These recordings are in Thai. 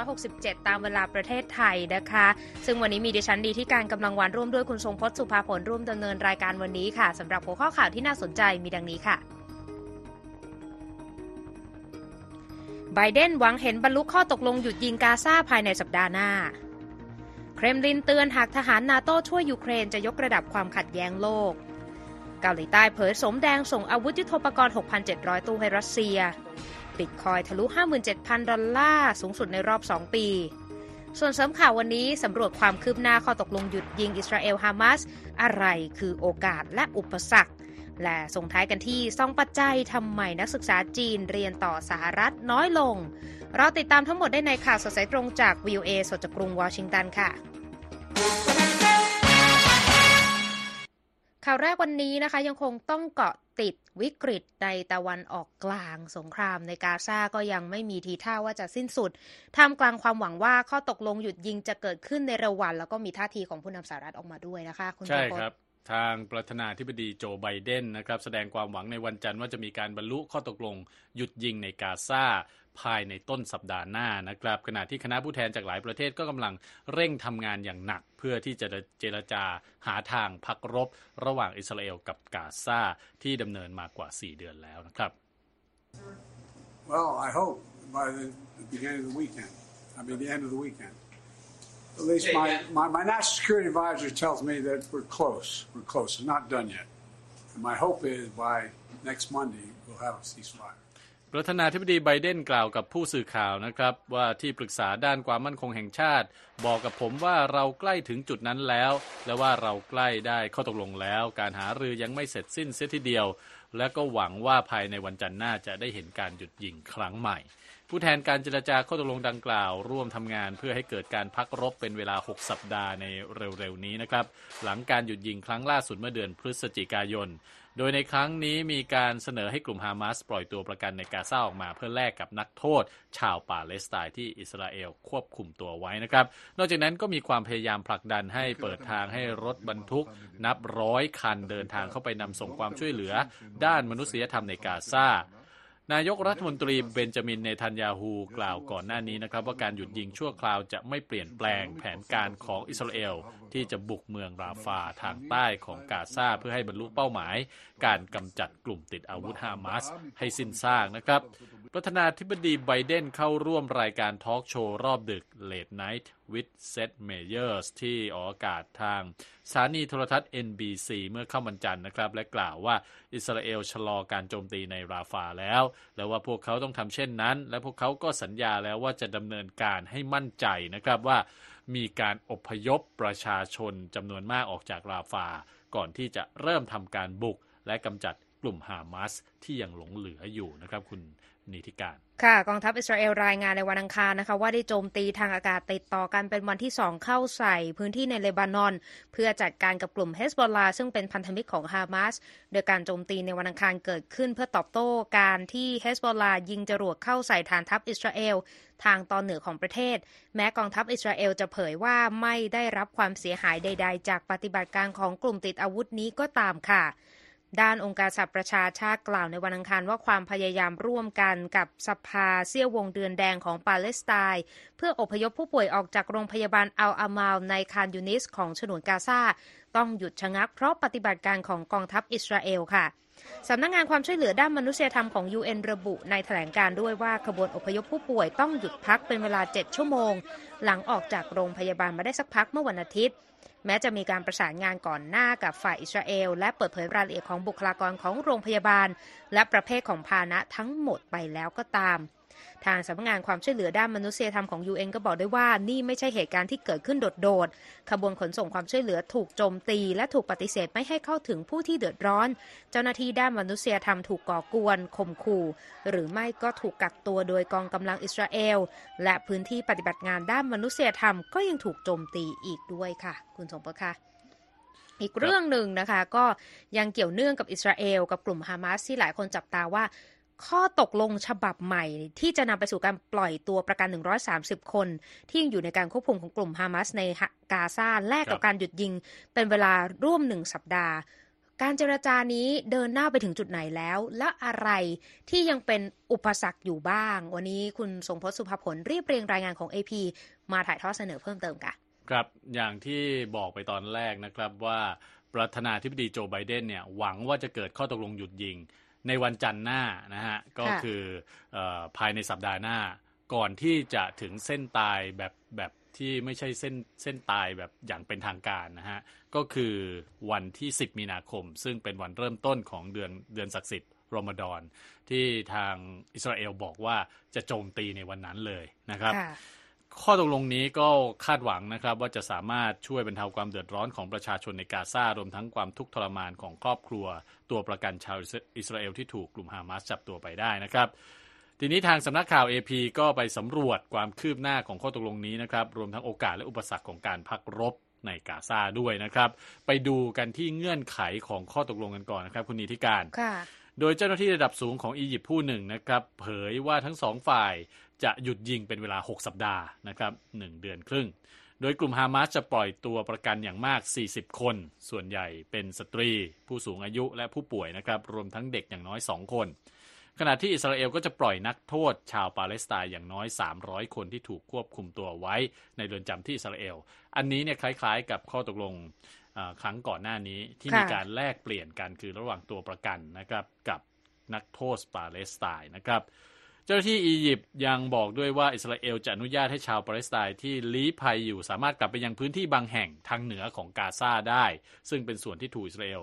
2567 ตามเวลาประเทศไทยนะคะ ซึ่งวันนี้มีดิฉันดีที่การกำลังวันร่วมด้วยคุณทรงพจน์สุภาผลร่วมดำเนินรายการวันนี้ค่ะสำหรับหัวข้อข่าวที่น่าสนใจมีดังนี้ค่ะไบเดนหวังเห็นบรรลุข้อตกลงหยุดยิงกาซาภายในสัปดาห์หน้า เครมลินเตือนหากทหารนาโต้ช่วยยูเครนจะยกระดับความขัดแย้งโลก เกาหลีใต้เผยสมแดงส่งอาวุธยุทโธปกรณ์ 6,700 ตู้ให้รัสเซีย บิตคอยทะลุ 57,000 ดอลลาร์ สูงสุดในรอบ 2 ปี ส่วนเสริมข่าววันนี้สำรวจความคืบหน้าข้อตกลงหยุดยิงอิสราเอลฮามาสอะไรคือโอกาสและอุปสรรค และส่งท้ายกันที่สองปัจจัยทำไมนักศึกษาจีนเรียนต่อสหรัฐน้อยลง เราติดตามทั้งหมดได้ในข่าวสดสายตรงจาก VOA สดจากกรุงวอชิงตันค่ะข่าวแรกวันนี้นะคะยังคงต้องเกาะ ติดวิกฤตในตะวันออกกลางสงครามในกาซาก็ยังไม่มีทีท่าว่าจะสิ้นสุดท่ามกลางความหวังว่าข้อตกลงหยุดยิงจะเกิดขึ้นในเร็ววัน แล้วก็มีท่าทีของผู้นำสหรัฐออกมาด้วยนะคะ คุณใช่ครับทางประธานาธิบดีโจไบเดนนะครับแสดงความหวังในวันจันทร์ว่าจะมีการบรรลุข้อตกลงหยุดยิงในกาซา ภายในต้นสัปดาห์หน้านะครับ ขณะที่คณะผู้แทนจากหลายประเทศก็กำลังเร่งทำงานอย่างหนัก เพื่อที่จะเจรจาหาทางพักรบ ระหว่างอิสราเอลกับกาซาที่ดำเนินมากว่า 4 เดือนแล้วนะครับ Well, I hope by the, the beginning of the weekend. I mean, the end of the weekend. At least my, my, my national security advisor tells me that we're close. We're close. It's not done yet. And my hope is by next Monday we'll have a ceasefire. ประธานาธิบดีไบเดนกล่าวกับผู้สื่อข่าวนะครับ ว่าที่ปรึกษาด้านความมั่นคงแห่งชาติ บอกกับผมว่าเราใกล้ถึงจุดนั้นแล้ว และว่าเราใกล้ได้ข้อตกลงแล้ว การหารือยังไม่เสร็จสิ้นเสียทีเดียว และก็หวังว่าภายในวันจันทร์หน้าจะได้เห็นการหยุดยิงครั้งใหม่ ผู้แทนการเจรจาข้อตกลงดังกล่าว ร่วมทำงานเพื่อให้เกิดการพักรบเป็นเวลา 6 สัปดาห์ในเร็วๆนี้นะครับหลังการหยุดยิงครั้งล่าสุดเมื่อเดือนพฤศจิกายน โดยในครั้งนี้มีการเสนอให้กลุ่มฮามาสปล่อยตัวประกันในกาซาออกมา เพื่อแลกกับนักโทษ ชาวปาเลสไตน์ที่อิสราเอลควบคุมตัวไว้นะครับ นอกจากนั้นก็มีความพยายามผลักดันให้เปิดทางให้รถบรรทุก นับร้อยคันเดินทางเข้าไปนำส่งความช่วยเหลือ ด้านมนุษยธรรมในกาซา นายกรัฐมนตรีเบนจามินเนทันยาฮูกล่าวก่อนหน้านี้นะครับว่าการหยุดยิงชั่วคราวจะไม่เปลี่ยนแปลงแผนการของอิสราเอลที่จะบุกเมืองราฟาทางใต้ของกาซาเพื่อให้บรรลุเป้าหมาย การกำจัดกลุ่มติดอาวุธฮามาสให้สิ้นซากนะครับ ประธานาธิบดีไบเดนเข้าร่วมรายการทอล์กโชว์รอบดึก Late Night with Seth Meyers ที่ออกอากาศทางสถานีโทรทัศน์ NBC เมื่อเข้าวันจันทร์นะครับ และกล่าวว่าอิสราเอลชะลอการโจมตีในราฟาแล้ว และว่าพวกเขาต้องทำเช่นนั้น และพวกเขาก็สัญญาแล้วว่าจะดำเนินการให้มั่นใจนะครับว่ามีการอพยพประชาชนจำนวนมากออกจากราฟา ก่อนที่จะเริ่มทำการบุกและกำจัด กลุ่มฮามาสที่ยังหลงเหลืออยู่นะครับคุณนิติการ ค่ะ กองทัพอิสราเอลรายงานในวันอังคารนะคะ ว่าได้โจมตีทางอากาศติดต่อกันเป็นวันที่ 2 เข้าใส่พื้นที่ในเลบานอน เพื่อจัดการกับกลุ่มเฮสบอลลาซึ่งเป็นพันธมิตรของฮามาสโดยการโจมตีในวันอังคารเกิดขึ้นเพื่อตอบโต้การที่เฮสบอลลายิงจรวดเข้าใส่ฐานทัพอิสราเอลทางตอนเหนือของประเทศ แม้กองทัพอิสราเอลจะเผยว่าไม่ได้รับความเสียหายใด ๆ จากปฏิบัติการของกลุ่มติดอาวุธนี้ก็ตามค่ะ ด้านองค์การสหประชาชาติกล่าวในวันอังคารว่าความพยายามร่วมกันกับสภาเซี่ยววงเดือนแดงของปาเลสไตน์เพื่ออพยพผู้ป่วยออกจากโรงพยาบาลอัลอามาลในคานยูนิสของฉนวนกาซาต้องหยุดชะงักเพราะปฏิบัติการของกองทัพอิสราเอลค่ะสำนักงงานความช่วยเหลือด้านมนุษยธรรมของ UN ระบุในแถลงการด้วยว่าขบวนอพยพผู้ป่วยต้องหยุดพักเป็นเวลา 7 ชั่วโมง หลังออกจากโรงพยาบาลมาได้สักพักเมื่อวันอาทิตย์ แม้จะมีการประสานงานก่อนหน้ากับฝ่ายอิสราเอล และเปิดเผยรายละเอียดของบุคลากรของโรงพยาบาล และประเภทของพาหนะทั้งหมดไปแล้วก็ตาม ทางสำนักงานความช่วยเหลือด้านมนุษยธรรมของ UN ก็บอกได้วยว่านี่ไม่ใช่เหตุการณ์ที่เกิดขึ้นโดดๆ ขบวนขนส่งความช่วยเหลือถูกโจมตี และถูกปฏิเสธไม่ให้เข้าถึงผู้ที่เดือดร้อน เจ้าหน้าที่ด้านมนุษยธรรมถูกก่อกวนข่มขู่ หรือไม่ก็ถูกกักตัวโดยกองกำลังอิสราเอล และพื้นที่ปฏิบัติงานด้านมนุษยธรรมก็ยังถูกโจมตีอีกด้วยค่ะ คุณสมประค่ะอีกเรื่องหนึ่งนะคะ ก็ยังเกี่ยวเนื่องกับอิสราเอล กับกลุ่มฮามาสที่หลายคนจับตาว่า ข้อตกลงฉบับใหม่ ที่จะนำไปสู่การปล่อยตัวประกัน 130 คน ที่ยังอยู่ในการควบคุมของกลุ่มฮามาสในกาซาแลกกับการหยุดยิง เป็นเวลาร่วมหนึ่งสัปดาห์ การเจรจานี้เดินหน้าไปถึงจุดไหนแล้ว และอะไรที่ยังเป็นอุปสรรคอยู่บ้าง วันนี้คุณสงพจน์สุภผลเรียบเรียงรายงานของ AP มาถ่ายทอดเสนอเพิ่มเติมค่ะครับอย่างที่บอกไปตอนแรกนะครับว่าประธานาธิบดีโจไบเดนเนี่ยหวังว่าจะเกิดข้อตกลงหยุดยิง ในวันจันทร์หน้านะฮะก็คือเออภายในสัปดาห์หน้า ก่อนที่จะถึงเส้นตายแบบแบบที่ไม่ใช่เส้นเส้นตายแบบอย่างเป็นทางการนะฮะก็คือวันที่ 10 มีนาคม ซึ่งเป็นวันเริ่มต้นของเดือนเดือนศักดิ์สิทธิ์รอมฎอนที่ทางอิสราเอลบอกว่าจะโจมตีในวันนั้นเลยนะครับค่ะ ข้อตกลงนี้ก็คาดหวังนะครับ ว่าจะสามารถช่วยบรรเทาความเดือดร้อนของประชาชนในกาซารวมทั้งความทุกข์ทรมานของครอบครัว ตัวประกันชาวอิสราเอลที่ถูกกลุ่มฮามาสจับตัวไปได้นะครับ ทีนี้ทางสำนักข่าว AP ก็ไปสำรวจความคืบหน้าของข้อตกลงนี้นะครับ รวมทั้งโอกาสและอุปสรรคของการพักรบในกาซาด้วยนะครับ ไปดูกันที่เงื่อนไขของข้อตกลงกันก่อนนะครับ คุณนีธิการค่ะโดยเจ้าหน้าที่ระดับสูงของอียิปต์ผู้หนึ่งนะครับ เผยว่าทั้งสองฝ่าย จะหยุดยิงเป็นเวลา 6 สัปดาห์นะครับ1เดือนครึ่ง โดยกลุ่มฮามาสจะปล่อยตัวประกันอย่างมาก 40 คน ส่วนใหญ่เป็นสตรี ผู้สูงอายุและผู้ป่วยนะครับรวมทั้งเด็กอย่างน้อย 2 คน ขณะที่อิสราเอลก็จะปล่อยนักโทษ ชาวปาเลสไตน์อย่างน้อย 300 คนที่ถูกควบคุมตัวไว้ในเรือนจำที่อิสราเอล อันนี้เนี่ยคล้ายๆ กับข้อตกลงครั้งก่อนหน้านี้ที่มีการแลกเปลี่ยนกันคือระหว่างตัวประกันนะครับกับนักโทษปาเลสไตน์นะครับเจ้าหน้าที่อียิปต์ยังบอกด้วยว่าอิสราเอลจะอนุญาตให้ชาวปาเลสไตน์ที่ลี้ภัยอยู่สามารถกลับไปยังพื้นที่บางแห่งทางเหนือของกาซาได้ ซึ่งเป็นส่วนที่ถูกอิสราเอล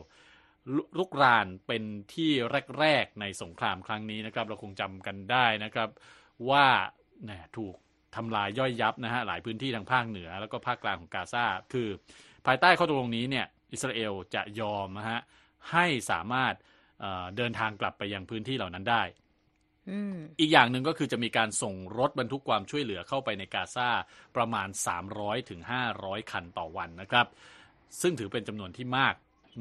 ลุกรานเป็นที่แรก ๆ ในสงครามครั้งนี้นะครับ เราคงจำกันได้นะครับ ว่าเนี่ยถูกทำลายย่อยยับนะฮะหลายพื้นที่ทางภาคเหนือ แล้วก็ภาคกลางของกาซาคือ ภายใต้ข้อตกลงนี้เนี่ยอิสราเอลจะยอมนะฮะให้สามารถเดินทางกลับไปยังพื้นที่เหล่านั้นได้ อีกอย่างหนึ่งก็คือจะมีการส่งรถบรรทุกความช่วยเหลือเข้าไปในกาซาประมาณ 300ถึง500 คันต่อวันนะครับ ซึ่งถือเป็นจำนวนที่มาก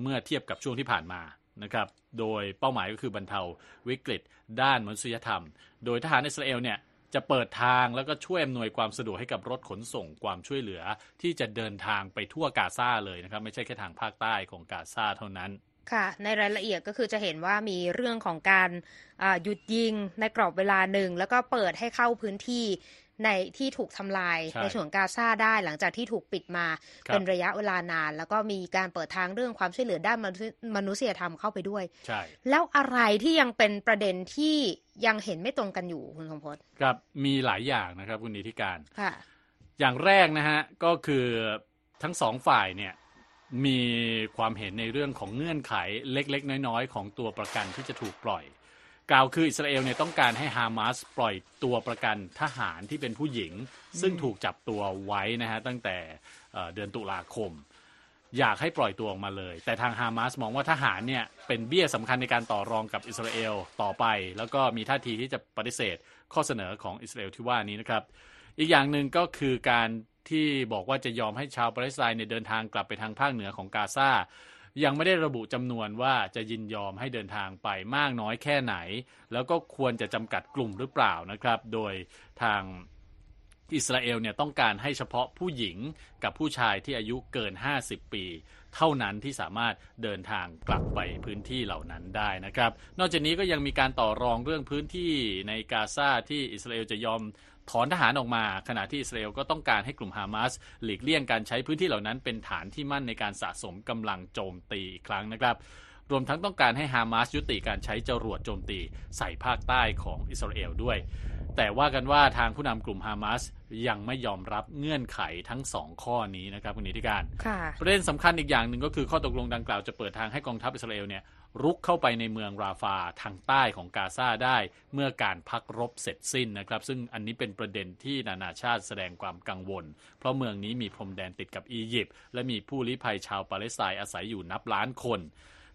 เมื่อเทียบกับช่วงที่ผ่านมานะครับ โดยเป้าหมายก็คือบรรเทาวิกฤต ด้านมนุษยธรรม โดยทหารอิสราเอลเนี่ยจะเปิดทางแล้วก็ช่วยอำนวยความสะดวกให้กับรถขนส่งความช่วยเหลือ ที่จะเดินทางไปทั่วกาซาเลยนะครับ ไม่ใช่แค่ทางภาคใต้ของกาซาเท่านั้น ค่ะ ในรายละเอียดก็คือจะเห็นว่ามีเรื่องของการหยุดยิงในกรอบเวลาหนึ่ง แล้วก็เปิดให้เข้าพื้นที่ในที่ถูกทำลายในส่วนกาซาได้หลังจากที่ถูกปิดมาเป็นระยะเวลานาน แล้วก็มีการเปิดทางเรื่องความช่วยเหลือด้านมนุษยธรรมเข้าไปด้วยใช่แล้วอะไรที่ยังเป็นประเด็นที่ยังเห็นไม่ตรงกันอยู่คุณสมพศครับมีหลายอย่างนะครับคุณนิติการค่ะ อย่างแรกนะฮะก็คือทั้งสองฝ่ายเนี่ย มีความเห็นในเรื่องของเงื่อนไขเล็ก ๆ น้อย ๆ ของตัวประกันที่จะถูกปล่อย กล่าวคืออิสราเอลเนี่ยต้องการให้ฮามาสปล่อยตัวประกันทหารที่เป็นผู้หญิง ซึ่งถูกจับตัวไว้นะฮะตั้งแต่เดือนตุลาคม อยากให้ปล่อยตัวออกมาเลย แต่ทางฮามาสมองว่าทหารเนี่ยเป็นเบี้ยสำคัญในการต่อรองกับอิสราเอลต่อไป แล้วก็มีท่าทีที่จะปฏิเสธข้อเสนอของอิสราเอลที่ว่านี้นะครับ อีกอย่างหนึ่งก็คือการ ที่บอกว่าจะยอมให้ชาวปาเลสไตน์เนี่ยเดินทางกลับไปทางภาคเหนือของกาซายังไม่ได้ระบุจำนวนว่าจะยินยอมให้เดินทางไปมากน้อยแค่ไหน แล้วก็ควรจะจำกัดกลุ่มหรือเปล่านะครับ โดยทางอิสราเอลเนี่ยต้องการให้เฉพาะผู้หญิงกับผู้ชายที่อายุเกิน 50 ปี เท่านั้นที่สามารถเดินทางกลับไปพื้นที่เหล่านั้นได้นะครับ นอกจากนี้ก็ยังมีการต่อรองเรื่องพื้นที่ในกาซาที่อิสราเอลจะยอม ถอนทหารออกมา ขณะที่อิสราเอลก็ต้องการให้กลุ่มฮามาสหลีกเลี่ยงการใช้พื้นที่เหล่านั้นเป็นฐานที่มั่นในการสะสมกำลังโจมตีอีกครั้งนะครับรวมทั้งต้องการให้ฮามาสยุติการใช้จรวดโจมตีใส่ภาคใต้ของอิสราเอลด้วย แต่ว่ากันว่าทางผู้นำกลุ่มฮามาสยังไม่ยอมรับเงื่อนไขทั้งสองข้อนี้นะครับคุณนิติการประเด็นสำคัญอีกอย่างหนึ่งก็คือข้อตกลงดังกล่าวจะเปิดทางให้กองทัพอิสราเอลเนี่ย รุกเข้าไปในเมืองราฟาทางใต้ของกาซาได้ เมื่อการพักรบเสร็จสิ้นนะครับ ซึ่งอันนี้เป็นประเด็นที่นานาชาติแสดงความกังวล เพราะเมืองนี้มีพรมแดนติดกับอียิปต์และมีผู้ลี้ภัยชาวปาเลสไตน์อาศัยอยู่นับล้านคน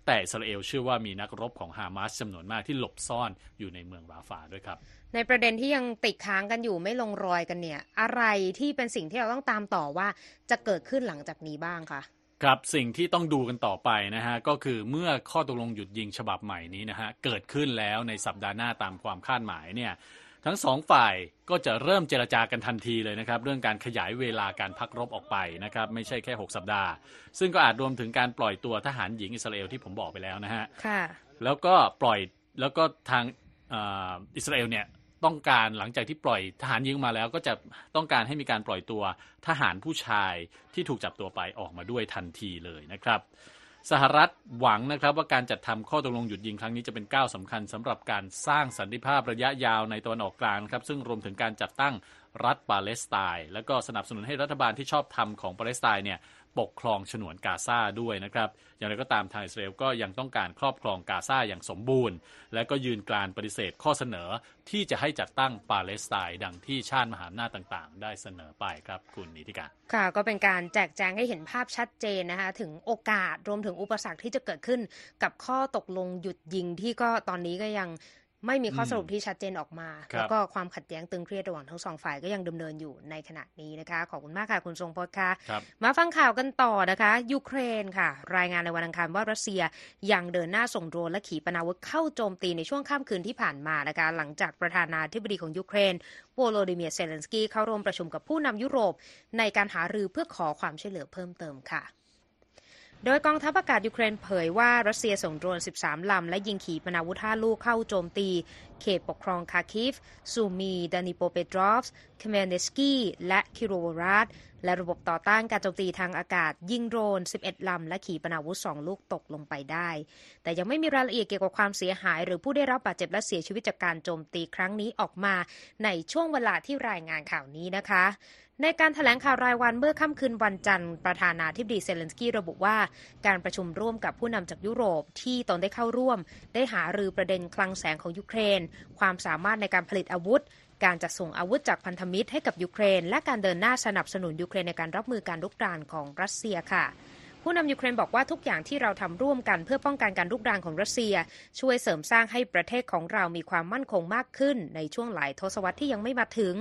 แต่อิสราเอลเชื่อว่ามีนักรบของฮามาสจำนวนมากที่หลบซ่อนอยู่ในเมืองราฟาด้วยครับในประเด็นที่ยังติดค้างกันอยู่ไม่ลงรอยกันเนี่ย อะไรที่เป็นสิ่งที่เราต้องตามต่อว่าจะเกิดขึ้นหลังจากนี้บ้างคะ ครับสิ่งที่ต้องดูกันต่อไปนะฮะก็คือเมื่อข้อตกลงหยุดยิงฉบับใหม่นี้นะฮะเกิดขึ้นแล้วในสัปดาห์หน้าตามความคาดหมายเนี่ยทั้งสองฝ่ายก็จะเริ่มเจรจากันทันทีเลยนะครับ เรื่องการขยายเวลาการพักรบออกไปนะครับ ไม่ใช่แค่ 6 สัปดาห์ ซึ่งก็อาจรวมถึงการปล่อยตัวทหารหญิงอิสราเอลที่ผมบอกไปแล้วนะฮะค่ะแล้วก็ปล่อยแล้วก็ทางเอ่ออิสราเอลเนี่ย ต้องการหลังจากที่ปล่อยทหารยิงมาแล้วก็จะต้องการให้มีการปล่อยตัวทหารผู้ชายที่ถูกจับตัวไปออกมาด้วยทันทีเลยนะครับ สหรัฐหวังนะครับว่าการจัดทำข้อตกลงหยุดยิงครั้งนี้จะเป็นก้าวสำคัญสำหรับการสร้างสันติภาพระยะยาวในตะวันออกกลางครับซึ่งรวมถึงการจัดตั้งรัฐปาเลสไตน์และก็สนับสนุนให้รัฐบาลที่ชอบธรรมของปาเลสไตน์เนี่ย ปกครองฉนวนกาซาด้วยนะครับ อย่างไรก็ตามทางอิสราเอลก็ยังต้องการครอบครองกาซาอย่างสมบูรณ์ และก็ยืนกรานปฏิเสธข้อเสนอที่จะให้จัดตั้งปาเลสไตน์ดังที่ชาติมหาอำนาจต่างๆ ได้เสนอไปครับคุณนิติการค่ะก็เป็นการแจกแจงให้เห็นภาพชัดเจนนะคะถึงโอกาสรวมถึงอุปสรรคที่จะเกิดขึ้นกับข้อตกลงหยุดยิงที่ก็ตอนนี้ก็ยัง ไม่มีข้อสรุปที่ชัดเจนออกมาครับแล้วก็ความขัดแย้งตึงเครียดระหว่างทั้งสองฝ่ายก็ยังดำเนินอยู่ในขณะนี้นะคะ ขอบคุณมากค่ะคุณทรงพจน์ค่ะครับมาฟังข่าวกันต่อนะคะ ยูเครนค่ะ รายงานในวันอังคารว่ารัสเซียยังเดินหน้าส่งโดรนและขีปนาวุธเข้าโจมตีในช่วงข้ามคืนที่ผ่านมานะคะ หลังจากประธานาธิบดีของยูเครนโวโลดิเมียร์เซเลนสกี้เข้าร่วมประชุมกับผู้นำยุโรป ในการหารือเพื่อขอความช่วยเหลือเพิ่มเติมค่ะ โดยกองทัพอากาศยูเครนเผยว่ารัสเซียส่งโดรน 13 ลำ และยิงขีปนาวุธ 5 ลูกเข้าโจมตี เขตปกครองคาร์คีฟ ซูมี ดนีโปรเปตรอฟสค์คเมลนิตสกี และคิโรโวฮราดและระบบต่อต้านการโจมตีทางอากาศ ยิงโดรน 11 ลำ และขีปนาวุธ 2 ลูกตกลงไปได้ แต่ยังไม่มีรายละเอียดเกี่ยวกับความเสียหาย หรือผู้ได้รับบาดเจ็บและเสียชีวิตจากการโจมตีครั้งนี้ออกมาในช่วงเวลาที่รายงานข่าวนี้นะคะ ในการถแถลงข่าวรายวันเมื่อค่ำคืนวันจันทร์ ประธานาธิบดีเซเลนสกี้ระบุว่า การประชุมร่วมกับผู้นำจากยุโรปที่ตนได้เข้าร่วม ได้หารือประเด็นคลังแสงของยูเครน ความสามารถในการผลิตอาวุธ การจัดส่งอาวุธจากพันธมิตรให้กับยูเครน และการเดินหน้าสนับสนุนยูเครนในการรับมือการลุกรานของรัสเซียค่ะผู้นำยูเครนบอกว่าทุกอย่างที่เราทำร่วมกันเพื่อป้องกันการลุกรานของรัสเซีย ช่วยเสริมสร้างให้ประเทศของเรามีความมั่นคงมากขึ้น ในช่วงหลายทศวรรษที่ยังไม่มาถึง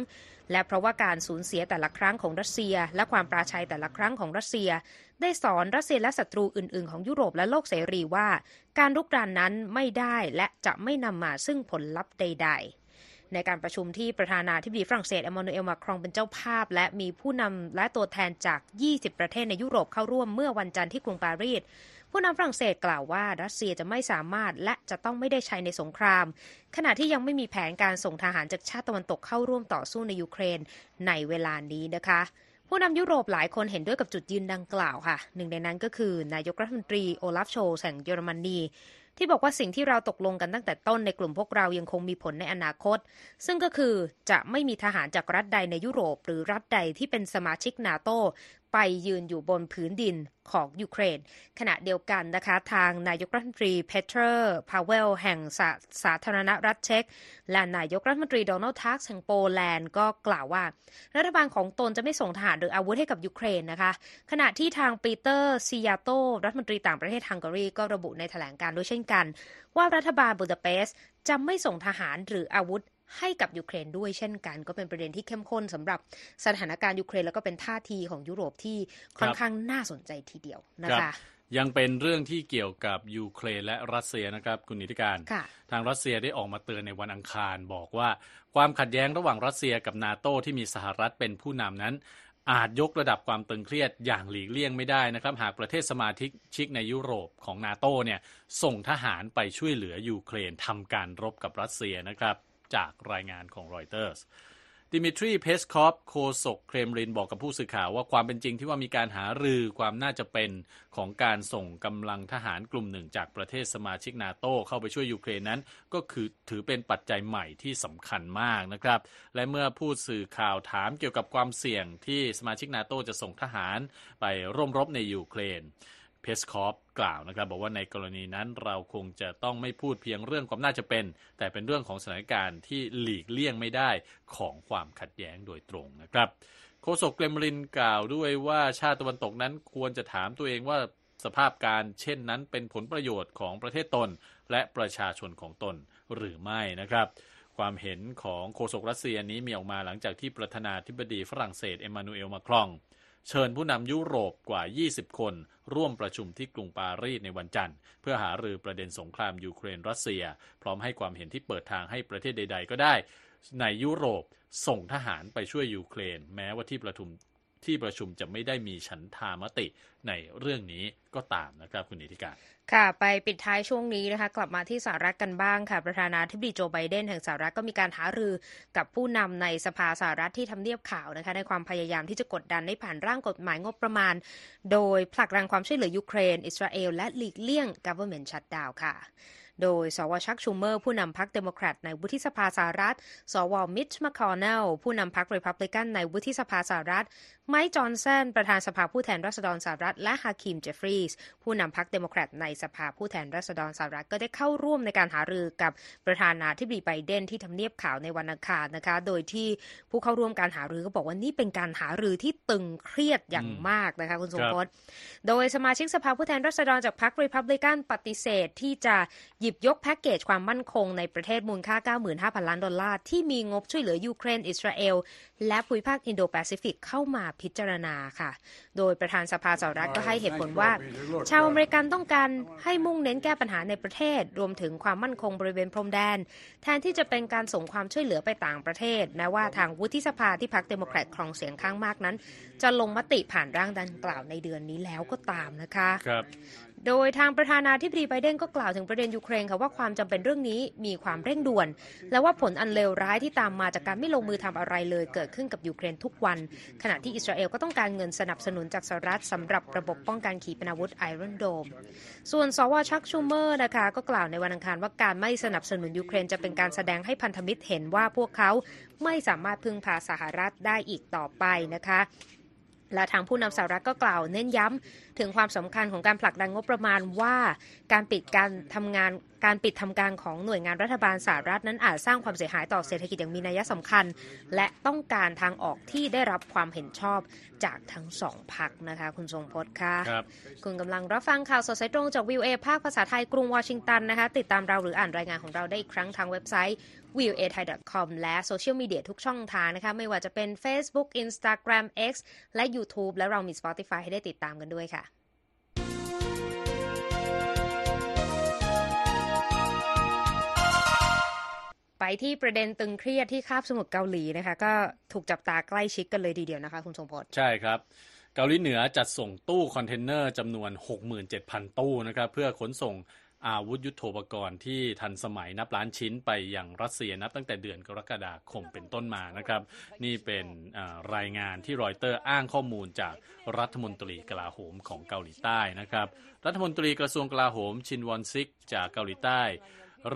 และเพราะว่าการสูญเสียแต่ละครั้งของรัสเซีย และความปราชัยแต่ละครั้งของรัสเซีย ได้สอนรัสเซียและศัตรูอื่น ๆ ของยุโรปและโลกเสรีว่า การลุกรานนั้นไม่ได้และจะไม่นำมาซึ่งผลลัพธ์ใด ๆในการประชุมที่ประธานาธิบดีฝรั่งเศสเอมมานูเอลมาครองเป็นเจ้าภาพ และมีผู้นำและตัวแทนจาก 20 ประเทศในยุโรปเข้าร่วมเมื่อวันจันทร์ที่กรุงปารีส ผู้นำฝรั่งเศสกล่าวว่ารัสเซียจะไม่สามารถและจะต้องไม่ได้ใช้ในสงคราม ขณะที่ยังไม่มีแผนการส่งทหารจากชาติตะวันตกเข้าร่วมต่อสู้ในยูเครนในเวลานี้นะคะผู้นำยุโรปหลายคนเห็นด้วยกับจุดยืนดังกล่าวค่ะ หนึ่งในนั้นก็คือนายกรัฐมนตรีโอลาฟโชลแห่งเยอรมนี ที่บอกว่าสิ่งที่เราตกลงกันตั้งแต่ต้นในกลุ่มพวกเรายังคงมีผลในอนาคต ซึ่งก็คือจะไม่มีทหารจากรัฐใดในยุโรป หรือรัฐใดที่เป็นสมาชิกนาโต ไปยืนอยู่บนผืนดินของยูเครน ขณะเดียวกันนะคะทางนายกรัฐมนตรีเพเทอร์พาวเวลแห่งสาสาธารณรัฐเช็ก และนายกรัฐมนตรีโดนัลด์ทักแห่งโปแลนด์ก็กล่าวว่า รัฐบาลของตนจะไม่ส่งทหารหรืออาวุธให้กับยูเครนนะคะ ขณะที่ทางปีเตอร์ซิยาโต รัฐมนตรีต่างประเทศฮังการีก็ระบุในแถลงการณ์ด้วยเช่นกัน ว่ารัฐบาลบูดาเปสต์จะไม่ส่งทหารหรืออาวุธ ให้กับยูเครนด้วยเช่นกัน ก็เป็นประเด็นที่เข้มข้นสำหรับสถานการณ์ยูเครนแล้วก็เป็นท่าทีของยุโรปที่ค่อนข้างน่าสนใจทีเดียวนะคะยังเป็นเรื่องที่เกี่ยวกับยูเครนและรัสเซียนะครับคุณนิติการ ทางรัสเซียได้ออกมาเตือนในวันอังคารบอกว่า ความขัดแย้งระหว่างรัสเซียกับนาโตที่มีสหรัฐเป็นผู้นำนั้น อาจยกระดับความตึงเครียดอย่างหลีกเลี่ยงไม่ได้นะครับ หากประเทศสมาชิกในยุโรปของนาโตเนี่ยส่งทหารไปช่วยเหลือยูเครนทำการรบกับรัสเซียนะครับ จากรายงานของรอยเตอร์สดิมิทรีเพสคอฟโฆษกเครมลินบอกกับผู้สื่อข่าวว่าความเป็นจริงที่ว่ามีการหารือความน่าจะเป็นของการส่งกำลังทหารกลุ่มหนึ่งจากประเทศสมาชิกนาโตเข้าไปช่วยยูเครนนั้น ก็คือถือเป็นปัจจัยใหม่ที่สำคัญมากนะครับ และเมื่อผู้สื่อข่าวถามเกี่ยวกับความเสี่ยงที่สมาชิกนาโตจะส่งทหารไปร่วมรบในยูเครน เพสคอฟกล่าวนะครับ บอกว่าในกรณีนั้นเราคงจะต้องไม่พูดเพียงเรื่องความน่าจะเป็น แต่เป็นเรื่องของสถานการณ์ที่หลีกเลี่ยงไม่ได้ของความขัดแย้งโดยตรงนะครับโฆษกเกรมลินกล่าวด้วยว่าชาติตะวันตกนั้นควรจะถามตัวเองว่าสภาพการเช่นนั้นเป็นผลประโยชน์ของประเทศตน และประชาชนของตนหรือไม่นะครับ ความเห็นของโฆษกรัสเซียนี้มีออกมาหลังจากที่ประธานาธิบดีฝรั่งเศสเอมมานูเอลมาครอง เชิญผู้นำยุโรปกว่า 20 คน ร่วมประชุมที่กรุงปารีสในวันจันทร์ เพื่อหารือประเด็นสงครามยูเครนรัสเซีย พร้อมให้ความเห็นที่เปิดทางให้ประเทศใด ๆ ก็ได้ ในยุโรปส่งทหารไปช่วยยูเครน แม้ว่าที่ประชุม ที่ประชุมจะไม่ได้มีฉันทามติในเรื่องนี้ก็ตามนะครับคุณนิติการค่ะ ไปปิดท้ายช่วงนี้นะคะ กลับมาที่สหรัฐกันบ้างค่ะ ประธานาธิบดีโจไบเดนแห่งสหรัฐก็มีการหารือกับผู้นำในสภาสหรัฐที่ทำเนียบข่าวนะคะ ในความพยายามที่จะกดดันให้ผ่านร่างกฎหมายงบประมาณ โดยผลักดันความช่วยเหลือยูเครน อิสราเอลและหลีกเลี่ยง government shutdown ค่ะ โดยสว. ชักชูเมอร์ ผู้นำพรรคเดโมแครตในวุฒิสภาสหรัฐ สวมิชมคคอนเนลผู้นำพรรครีพับลิกันในวุฒิสภาสหรัฐ ไมค์จอห์นสันประธานสภาผู้แทนราษฎรสหรัฐ และฮาคิมเจฟฟรีสผู้นำพรรคเดโมแครตในสภาผู้แทนราษฎรสหรัฐก็ได้เข้าร่วมในการหารือกับประธานาธิบดีไบเดนที่ทำเนียบขาวในวันอังคารนะคะ โดยที่ผู้เข้าร่วมการหารือก็บอกว่านี่เป็นการหารือที่ตึงเครียดอย่างมากนะคะคุณทรงพจน์โดยสมาชิกสภาผู้แทนราษฎรจากพรรครีพับลิกันปฏิเสธที่จะหยิบยกแพ็กเกจความมั่นคงในประเทศมูลค่า 95,000 ล้านดอลลาร์ ที่มีงบช่วยเหลือยูเครน อิสราเอล และภูมิภาคอินโดแปซิฟิกเข้ามาพิจารณาค่ะ โดยประธานสภาสหรัฐก็ให้เหตุผลว่า ชาวอเมริกันต้องการให้มุ่งเน้นแก้ปัญหาในประเทศ รวมถึงความมั่นคงบริเวณพรมแดน แทนที่จะเป็นการส่งความช่วยเหลือไปต่างประเทศแม้ว่าทางวุฒิสภาที่พรรคเดโมแครตครองเสียงข้างมากนั้น จะลงมติผ่านร่างดังกล่าวในเดือนนี้แล้วก็ตามนะคะค โดยทางประธานาธิบดีไบเดนก็กล่าวถึงประเด็นยูเครนค่ะว่าความจำเป็นเรื่องนี้มีความเร่งด่วน และว่าผลอันเลวร้ายที่ตามมาจากการไม่ลงมือทำอะไรเลยเกิดขึ้นกับยูเครนทุกวัน ขณะที่อิสราเอลก็ต้องการเงินสนับสนุนจากสหรัฐสำหรับระบบป้องกันขีปนาวุธไอรอนโดม ส่วนสวชักชูเมอร์นะคะก็กล่าวในวันอังคารว่าการไม่สนับสนุนยูเครนจะเป็นการแสดงให้พันธมิตรเห็นว่าพวกเขาไม่สามารถพึ่งพาสหรัฐได้อีกต่อไปนะคะ และทางผู้นำสหรัฐก็กล่าวเน้นย้ำถึงความสำคัญของการผลักดันงบประมาณว่าการปิดการทำงานการปิดทำการของหน่วยงานรัฐบาลสหรัฐนั้นอาจสร้างความเสียหายต่อเศรษฐกิจอย่างมีนัยสำคัญ และต้องการทางออกที่ได้รับความเห็นชอบจากทั้งสองพักนะคะ คุณทรงพจน์ค่ะครับคุณกำลังรับฟังข่าวสดสายตรงจากวิวเอภาคภาษาไทยกรุงวอชิงตันนะคะ ติดตามเราหรืออ่านรายงานของเราได้อีกครั้งทางเว็บไซต์ v i e w a t h a i c o m และโซเชียลมีเดียทุกช่องทางนะคะ ไม่ว่าจะเป็น Facebook Instagram X และ YouTube และเรามี Spotify ให้ได้ติดตามกันด้วยค่ะไปที่ประเด็นตึงเครียดที่คาบสมุทรเกาหลีนะคะ ก็ถูกจับตาใกล้ชิดกันเลยทีเดียวนะคะ คุณทรงพจน์ใช่ครับ เกาหลีเหนือจัดส่งตู้คอนเทนเนอร์จำนวน 67,000 ตู้นะครับ เพื่อขนส่ง อาวุธยุโทโธปกรณ์ที่ทันสมัยนับล้านชิ้นไปยังรัสเซียนับตั้งแต่เดือนกรกฎาคมเป็นต้นมานะครับ นี่เป็นรายงานที่รอยเตอร์อ้างข้อมูลจากรัฐมนตรีกลาโหมของเกาหลีใต้นะครับ รัฐมนตรีกระทรวงกลาโหมชินวอนซิกจากเกาหลีใต้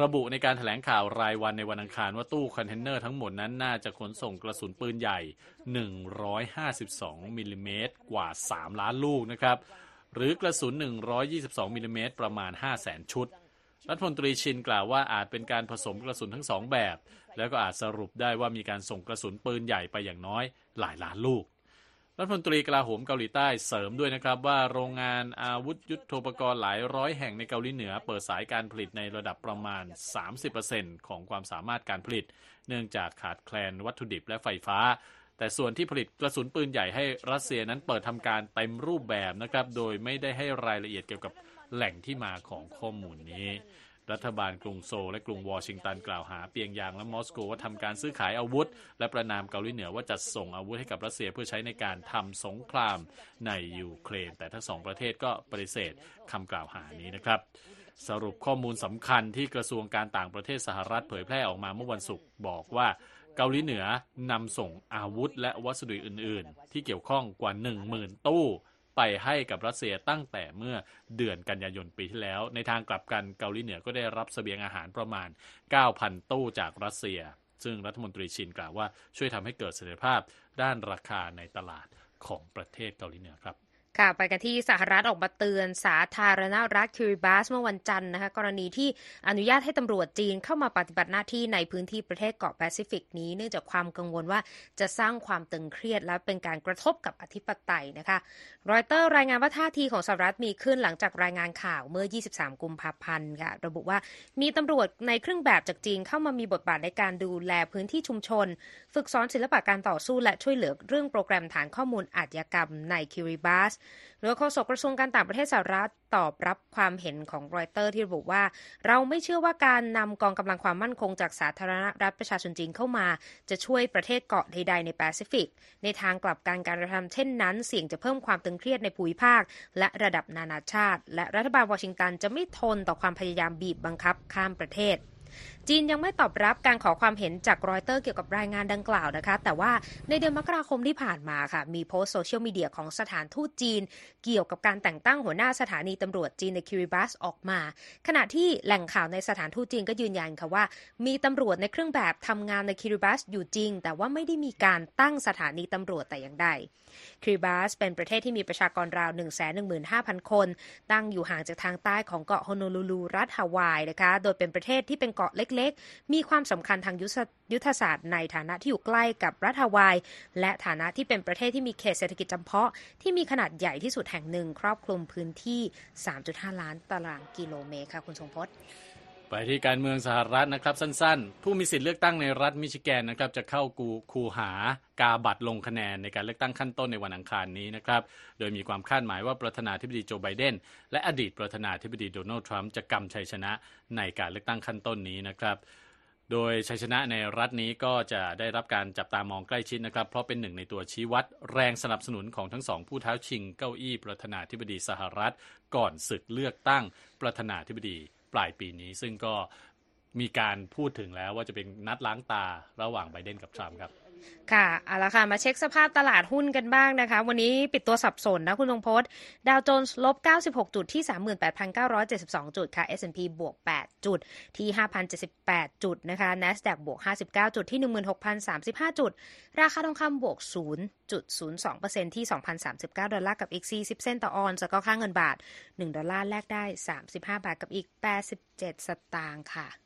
ระบุในการแถลงข่าวรายวันในวันอังคารว่าตู้คอนเทนเนอร์ทั้งหมดนั้นน่าจะขนส่งกระสุนปืนใหญ่ 152มิลลิเมตรกว่า 3 ล้านลูกนะครับ หรือกระสุน 122มิลลิเมตรประมาณ 5 0 0แสนชุด รัฐมนตรีชินกล่าวว่าอาจเป็นการผสมกระสุนทั้งสองแบบ แล้วก็อาจสรุปได้ว่ามีการส่งกระสุนปืนใหญ่ไปอย่างน้อยหลายล้านลูก รัฐมนตรีกลาโหมเกาหลีใต้เสริมด้วยนะครับว่าโรงงานอาวุธยุทโธปกรณ์หลายร้อยแห่งในเกาหลีเหนือ เปิดสายการผลิตในระดับประมาณ 30%ของความสามารถการผลิต เนื่องจากขาดแคลนวัตถุดิบและไฟฟ้า แต่ส่วนที่ผลิตกระสุนปืนใหญ่ให้รัสเซียนั้นเปิดทำการเต็มรูปแบบนะครับ โดยไม่ได้ให้รายละเอียดเกี่ยวกับแหล่งที่มาของข้อมูลนี้ รัฐบาลกรุงโซลและกรุงวอชิงตันกล่าวหาเปียงยางและมอสโกว่าทำการซื้อขายอาวุธ และประนามเกาหลีเหนือว่าจัดส่งอาวุธให้กับรัสเซียเพื่อใช้ในการทำสงครามในยูเครน แต่ทั้งสองประเทศก็ปฏิเสธคำกล่าวหานี้นะครับสรุปข้อมูลสำคัญที่กระทรวงการต่างประเทศสหรัฐเผยแพร่ออกมาเมื่อวันศุกร์บอกว่า เกาหลีเหนือนำส่งอาวุธและวัสดุอื่น ๆ ที่เกี่ยวข้องกว่า 10,000 ตู้ ไปให้กับรัสเซียตั้งแต่เมื่อเดือนกันยายนปีที่แล้ว ในทางกลับกันเกาหลีเหนือก็ได้รับเสบียงอาหารประมาณ 9,000 ตู้จากรัสเซีย ซึ่งรัฐมนตรีชินกล่าวว่าช่วยทำให้เกิดเสถียรภาพด้านราคาในตลาดของประเทศเกาหลีเหนือครับ ค่ะไปกันที่สหรัฐออกมาเตือนสาธารณรัฐคิริบาสเมื่อวันจันทร์นะคะกรณีที่อนุญาตให้ตำรวจจีนเข้ามาปฏิบัติหน้าที่ในพื้นที่ประเทศเกาะแปซิฟิกนี้ เนื่องจากความกังวลว่าจะสร้างความตึงเครียดและเป็นการกระทบกับอธิปไตยนะคะรอยเตอร์รายงานว่าท่าทีของสหรัฐมีขึ้นหลังจากรายงานข่าวเมื่อ 23 กุมภาพันธ์ค่ะระบุว่ามีตำรวจในเครื่องแบบจากจีนเข้ามามีบทบาทในการดูแลพื้นที่ชุมชน ฝึกสอนศิลปะการต่อสู้และช่วยเหลือเรื่องโปรแกรมฐานข้อมูลอาชญากรรมในคิริบาสโดยโฆษกกระทรวงการต่างประเทศสหรัฐตอบรับความเห็นของรอยเตอร์ที่ระบุว่า เราไม่เชื่อว่าการนำกองกำลังความมั่นคงจากสาธารณรัฐประชาชนจีนเข้ามา จะช่วยประเทศเกาะใดๆในแปซิฟิก ในทางกลับกันการกระทำเช่นนั้น เสี่ยงจะเพิ่มความตึงเครียดในภูมิภาค และระดับนานาชาติ และรัฐบาลวอชิงตันจะไม่ทนต่อความพยายามบีบบังคับข้ามประเทศ จีนยังไม่ตอบรับการขอความเห็นจากรอยเตอร์เกี่ยวกับรายงานดังกล่าวนะคะ แต่ว่าในเดือนมกราคมที่ผ่านมาค่ะ มีโพสต์โซเชียลมีเดียของสถานทูตจีน เกี่ยวกับการแต่งตั้งหัวหน้าสถานีตำรวจจีนในคิริบัสออกมา ขณะที่แหล่งข่าวในสถานทูตจีนก็ยืนยันค่ะว่า มีตำรวจในเครื่องแบบทำงานในคิริบัสอยู่จริง แต่ว่าไม่ได้มีการตั้งสถานีตำรวจแต่อย่างใดคิริบัสเป็นประเทศที่มีประชากรราว 115,000 คน ตั้งอยู่ห่างจากทางใต้ของเกาะฮโนลูลูรัฐฮาวายนะคะ โดยเป็นประเทศที่เป็นเกาะเล็กๆ มีความสำคัญทางยุทธศาสตร์ในฐานะที่อยู่ใกล้กับรัฐฮาวาย และฐานะที่เป็นประเทศที่มีเขตเศรษฐกิจจำเพาะ ที่มีขนาดใหญ่ที่สุดแห่งหนึ่ง ครอบคลุมพื้นที่ 3.5 ล้านตารางกิโลเมตรค่ะคุณทรงพจน์ ไปที่การเมืองสหรัฐนะครับสั้นๆ ผู้มีสิทธิ์เลือกตั้งในรัฐมิชิแกนนะครับจะเข้ากูคูหากาบัตรลงคะแนนในการเลือกตั้งขั้นต้นในวันอังคารนี้นะครับโดยมีความคาดหมายว่าประธานาธิบดีโจไบเดนและอดีตประธานาธิบดีโดนัลด์ทรัมป์จะกำชัยชนะในการเลือกตั้งขั้นต้นนี้นะครับโดยชัยชนะในรัฐนี้ก็จะได้รับการจับตามองใกล้ชิดนะครับ เพราะเป็นหนึ่งในตัวชี้วัดแรงสนับสนุนของทั้งสองผู้ท้าชิงเก้าอี้ประธานาธิบดีสหรัฐ ก่อนศึกเลือกตั้งประธานาธิบดี ปลายปีนี้ ซึ่งก็มีการพูดถึงแล้วว่าจะเป็นนัดล้างตาระหว่างไบเดนกับทรัมป์ครับ ค่ะเอาละค่ะ มาเช็คสภาพตลาดหุ้นกันบ้างนะคะ วันนี้ปิดตัวสับสนนะคุณธงพจน์ดาวโจนส์ลบ 96 จุดที่ 38,972 จุดค่ะ S&P บวก 8 จุดที่ 5,078 จุดนะคะ NASDAQ บวก 59 จุดที่ 16,035 จุด ราคาทองคำบวก 0.02%ที่ 2,039 ดอลลาร์กับอีก 40 เซนต์ต่อออนซ์แล้วก็ค่าเงินบาท 1 ดอลลาร์แลกได้ 35 บาทกับอีก 87 สตางค์ค่ะ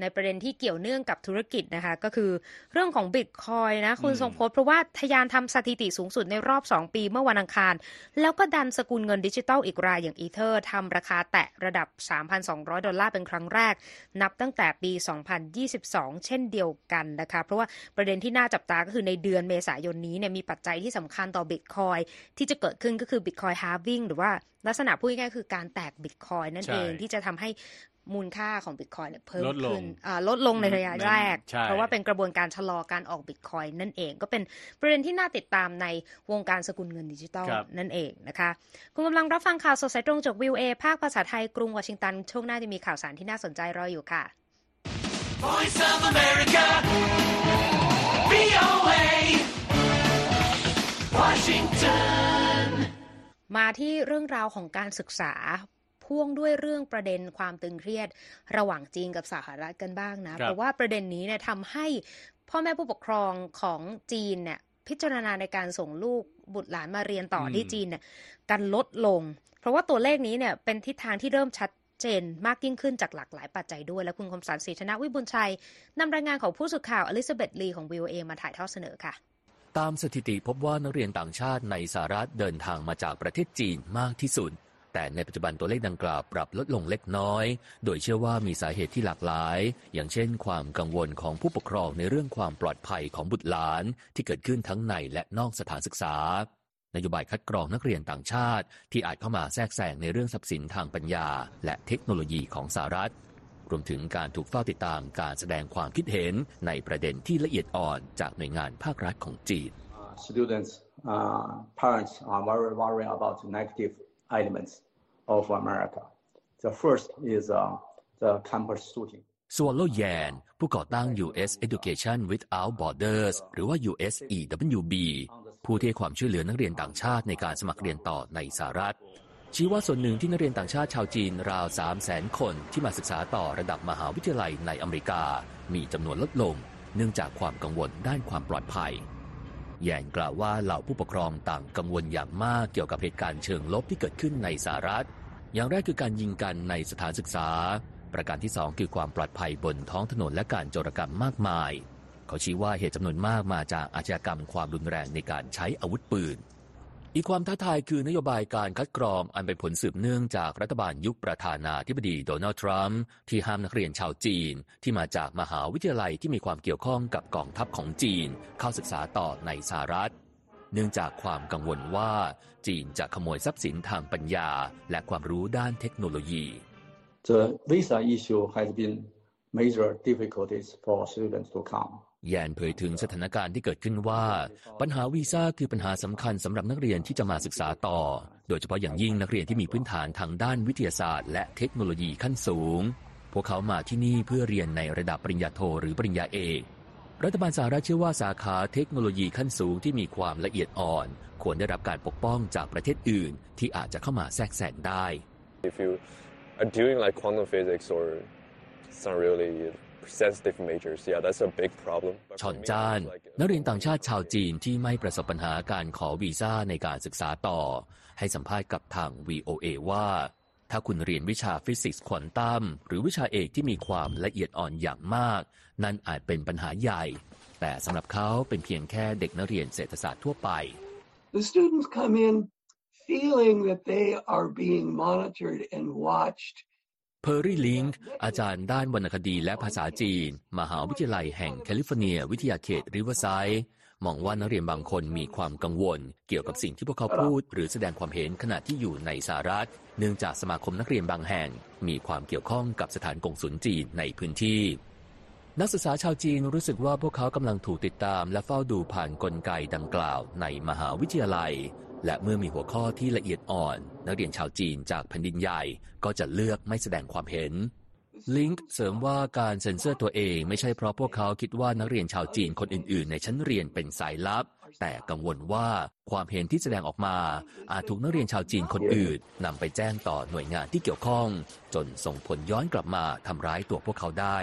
ในประเด็นที่เกี่ยวเนื่องกับธุรกิจนะคะ ก็คือเรื่องของบิตคอยน์นะ คุณอืมทรงพจน์เพราะว่าทะยานทำสถิติสูงสุดในรอบ 2 ปีเมื่อวันอังคาร แล้วก็ดันสกุลเงินดิจิทัลอีกรายอย่างอีเธอร์ทำราคาแตะระดับ 3,200 ดอลลาร์เป็นครั้งแรก นับตั้งแต่ปี 2022 เช่นเดียวกันนะคะ เพราะว่าประเด็นที่น่าจับตาก็คือในเดือนเมษายนนี้เนี่ยมีปัจจัยที่สำคัญต่อบิตคอยน์ที่จะเกิดขึ้นก็คือบิตคอยน์ halving หรือว่าลักษณะพูดง่ายๆคือการแตกบิตคอยน์นั่นใช่เองที่จะทำให้ มูลค่าของบิตคอยน์เนี่ยเพิ่มลดลงขึ้นอ่าลดลงในระยะแรกใช่เพราะว่าเป็นกระบวนการชะลอการออกบิตคอยน์นั่นเอง ก็เป็นประเด็นที่น่าติดตามในวงการสกุลเงินดิจิตอลครับนั่นเองนะคะคุณกำลังรับฟังข่าวสดสายตรงจากวิวเอภาคภาษาไทยกรุงวอชิงตัน ช่วงหน้าจะมีข่าวสารที่น่าสนใจรออยู่ค่ะ Voice of America. VOA. Washington. มาที่เรื่องราวของการศึกษา พ่วงด้วยเรื่องประเด็นความตึงเครียดระหว่างจีนกับสหรัฐกันบ้างนะครับเพราะว่าประเด็นนี้เนี่ยทำให้พ่อแม่ผู้ปกครองของจีนเนี่ยพิจารณาในการส่งลูกบุตรหลานมาเรียนต่ออมที่จีนเนี่ยกันลดลง เพราะว่าตัวเลขนี้เนี่ยเป็นทิศทางที่เริ่มชัดเจนมากยิ่งขึ้นจากหลากหลายปัจจัยด้วย และคุณคมสันต์ศรีชนะวิบุญชัยนำรายงานของผู้สื่อข่าวอลิซาเบธลีของ VOA มาถ่ายทอดเสนอค่ะ ตามสถิติพบว่านักเรียนต่างชาติในสหรัฐเดินทางมาจากประเทศจีนมากที่สุด แต่ในปัจจุบันตัวเลขดังกล่าวปรับลดลงเล็กน้อย โดยเชื่อว่ามีสาเหตุที่หลากหลาย อย่างเช่น ความกังวลของผู้ปกครองในเรื่องความปลอดภัยของบุตรหลานที่เกิดขึ้นทั้งในและนอกสถานศึกษานโยบายคัดกรองนักเรียนต่างชาติ ที่อาจเข้ามาแทรกแซงในเรื่องทรัพย์สินทางปัญญา และเทคโนโลยีของสหรัฐ รวมถึงการถูกเฝ้าติดตามการแสดงความคิดเห็นในประเด็นที่ละเอียดอ่อนจากหน่วยงานภาครัฐของจีน students, uh, parents are very worried about negative elements of America. The first is uh, the campus shooting. สว l โลแยนผู้ก่อตั้ง U.S. Education Without Borders หรือว่า USEWB ผู้ที่ให้ความช่วยเหลือนักเรียนต่างชาติในการสมัครเรียนต่อในสหรัฐ ชี้ว่าส่วนหนึ่งที่นักเรียนต่างชาติชาวจีนราว 3 0 0แสนคนที่มาศึกษาต่อระดับมหาวิทยาลัยในอเมริกา มีจำนวนลดลง เนื่องจากความกังวลด้านความปลอดภัย แยนกล่าวว่าเหล่าผู้ปกครองต่างกังวลอย่างมากเกี่ยวกับเหตุการณ์เชิงลบที่เกิดขึ้นในสหรัฐ อย่างแรกคือการยิงกันในสถานศึกษา ประการที่สองคือความปลอดภัยบนท้องถนนและการโจรกรรมมากมาย เขาชี้ว่าเหตุจำนวนมากมาจากอาชญากรรมความรุนแรงในการใช้อาวุธปืน อีกความท้าทายคือนโยบายการคัดกรองอันเป็นผลสืบเนื่องจากรัฐบาลยุคประธานาธิบดีโดนัลด์ทรัมป์ที่ห้ามนักเรียนชาวจีน ที่มาจากมหาวิทยาลัยที่มีความเกี่ยวข้องกับกองทัพของจีน เข้าศึกษาต่อในสหรัฐ เนื่องจากความกังวลว่าจีนจะขโมยทรัพย์สินทางปัญญา และความรู้ด้านเทคโนโลยี The visa issue has been major difficulties for students to come. แยนเผยถึงสถานการณ์ที่เกิดขึ้นว่า ปัญหาวีซ่าคือปัญหาสำคัญสำหรับนักเรียนที่จะมาศึกษาต่อ โดยเฉพาะอย่างยิ่งนักเรียนที่มีพื้นฐานทางด้านวิทยาศาสตร์ และเทคโนโลยีขั้นสูง พวกเขามาที่นี่เพื่อเรียนในระดับปริญญาโทหรือปริญญาเอกรัฐบาลสหรัฐเชื่อว่าสาขาเทคโนโลยีขั้นสูงที่มีความละเอียดอ่อน ควรได้รับการปกป้องจากประเทศอื่น ที่อาจจะเข้ามาแทรกแซงได้ If you are doing like quantum physics or some really sensitive majors, yeah, that's a big problem. But ช for อน me, จาน it's like- นักเรียนต่างชาติชาวจีนที่ไม่ประสบปัญหาการขอวีซ่าในการศึกษาต่อ ให้สัมภาษณ์กับทาง VOA ว่า ถ้าคุณเรียนวิชาฟิสิกส์ควอนตัมหรือวิชาเอกที่มีความละเอียดอ่อนอย่างมาก นั่นอาจเป็นปัญหาใหญ่ แต่สำหรับเขาเป็นเพียงแค่เด็กนักเรียนเศรษฐศาสตร์ทั่วไป the students come in feeling that they are being monitored and watched เพอร์รี่ลิงค์อาจารย์ด้านวรรณคดีและภาษาจีน มหาวิทยาลัยแห่งแคลิฟอร์เนีย วิทยาเขตริเวอร์ไซด์มองว่านักเรียนบางคนมีความกังวล เกี่ยวกับสิ่งที่พวกเขาพูด หรือแสดงความเห็นขณะที่อยู่ในสหรัฐ เนื่องจากสมาคมนักเรียนบางแห่ง มีความเกี่ยวข้องกับสถานกงสุลจีนในพื้นที่ นักศึกษาชาวจีนรู้สึกว่าพวกเขากำลังถูกติดตาม และเฝ้าดูผ่านนกลไกดังกล่าวในมหาวิทยาลัยและเมื่อมีหัวข้อที่ละเอียดอ่อน นักเรียนชาวจีนจากแผ่นดินใหญ่ก็จะเลือกไม่แสดงความเห็น ลิงก์เสริมว่าการเซ็นเซอร์ตัวเองไม่ใช่เพราะพวกเขาคิดว่านักเรียนชาวจีนคนอื่น ๆ ในชั้นเรียนเป็นสายลับ แต่กังวลว่าความเห็นที่แสดงออกมา อาจถูกนักเรียนชาวจีนคนอื่นนำไปแจ้งต่อหน่วยงานที่เกี่ยวข้อง จนส่งผลย้อนกลับมาทำร้ายตัวพวกเขาได้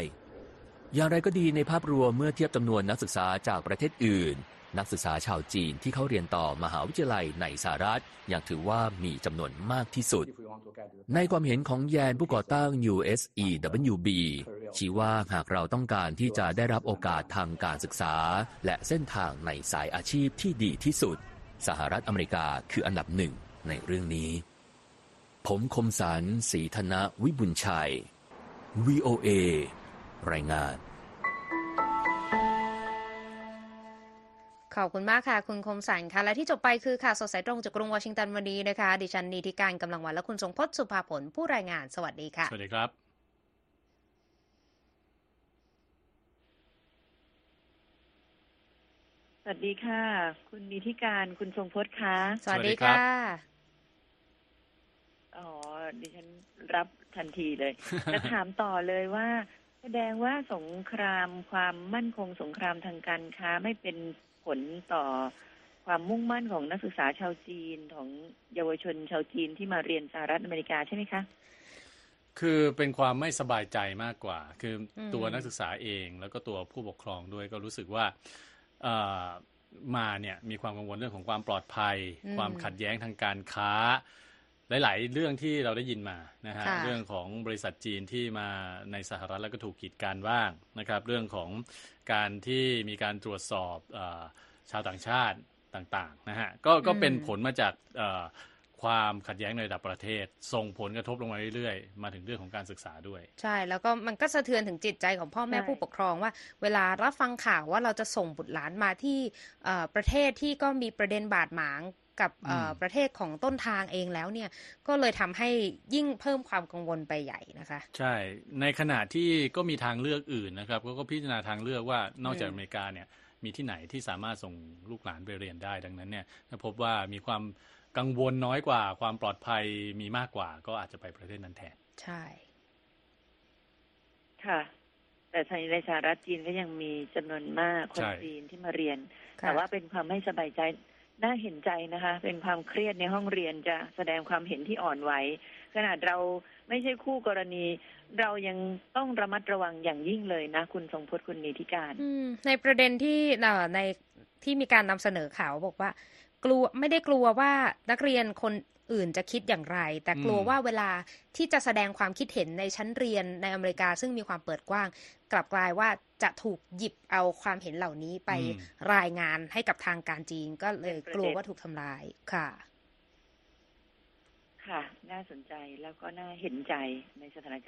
อย่างไรก็ดีในภาพรวมเมื่อเทียบจำนวนนักศึกษาจากประเทศอื่น นักศึกษาชาวจีนที่เขาเรียนต่อมหาวิทยาลัยในสหรัฐยังถือว่ามีจำนวนมากที่สุด ในความเห็นของแยนผู้ก่อตั้ง USEWB ชี้ว่าหากเราต้องการที่จะได้รับโอกาสทางการศึกษา และเส้นทางในสายอาชีพที่ดีที่สุด สหรัฐอเมริกาคืออันดับหนึ่งในเรื่องนี้ ผมคมสันศรีธนวิบุญชัย VOA รายงาน ขอบคุณมากค่ะ คุณคมสันค่ะ และที่จบไปคือข่าวสดสายตรงจากกรุงวอชิงตันวันนี้นะคะ ดิฉันนีธิการกำลังวันและคุณทรงพจน์สุภาผลผู้รายงานสวัสดีค่ะ สวัสดีครับสวัสดีค่ะ คุณนิธิการคุณทรงพจน์คะสวัสดีสวัสดีครับค่ะอ๋อดิฉันรับทันทีเลยจะถามต่อเลยว่า แสดงว่าสงครามความมั่นคงสงครามทางการค้าไม่เป็น ผลต่อความมุ่งมั่นของนักศึกษาชาวจีนของเยาวชนชาวจีนที่มาเรียนสหรัฐอเมริกาใช่ไหมคะคือเป็นความไม่สบายใจมากกว่า คืออมตัวนักศึกษาเองแล้วก็ตัวผู้ปกครองด้วยก็รู้สึกว่าเอ่อมาเนี่ยมีความกังวลเรื่องของความปลอดภัย ความขัดแย้งทางการค้า หลาย ๆ เรื่องที่เราได้ยินมานะฮะค่ะเรื่องของบริษัทจีนที่มาในสหรัฐแล้วก็ถูกกีดกันบ้างนะครับ เรื่องของการที่มีการตรวจสอบเออชาวต่างชาติต่าง ๆ นะฮะก็ก็เป็นผลมาจากเอ่อความขัดแย้งในระดับประเทศ ส่งผลกระทบลงมาเรื่อยๆ มาถึงเรื่องของการศึกษาด้วย ใช่ แล้วก็มันก็สะเทือนถึงจิตใจของพ่อแม่ใช่ผู้ปกครองว่า เวลารับฟังข่าวว่าเราจะส่งบุตรหลานมาที่เอ่อประเทศที่ก็มีประเด็นบาดหมาง กับเอ่ออมประเทศของต้นทางเองแล้วเนี่ยก็เลยทำให้ยิ่งเพิ่มความกังวลไปใหญ่นะคะ ใช่ในขณะที่ก็มีทางเลือกอื่นนะครับก็ก็พิจารณาทางเลือกว่านอกจากอืมอเมริกาเนี่ยมีที่ไหนที่สามารถส่งลูกหลานไปเรียนได้ดังนั้นเนี่ยถ้าพบว่ามีความกังวลน้อยกว่า ความปลอดภัยมีมากกว่า ก็อาจจะไปประเทศนั้นแทน ใช่ ค่ะ แต่ในสหรัฐจีนก็ยังมีจำนวนมากคนใช่จีนที่มาเรียนค่ะแต่ว่าเป็นความไม่สบายใจ น่าเห็นใจนะคะ เป็นความเครียดในห้องเรียนจะแสดงความเห็นที่อ่อนไหวขนาดเราไม่ใช่คู่กรณี เรายังต้องระมัดระวังอย่างยิ่งเลยนะ คุณทรงพจน์คุณนิธิการในประเด็นที่ในที่มีการนำเสนอข่าวบอกว่า กลัวไม่ได้กลัวว่านักเรียนคนอื่นจะคิดอย่างไร แต่กลัวว่าเวลาที่จะแสดงความคิดเห็นในชั้นเรียนในอเมริกา ซึ่งมีความเปิดกว้าง กลับกลายว่า จะถูกหยิบเอาความเห็นเหล่านี้ไปอืมรายงานให้กับทางการจีนก็เลยกลัวว่าถูกทำลายค่ะ ค่ะ น่าสนใจแล้วก็น่าเห็นใจในสถานการณ์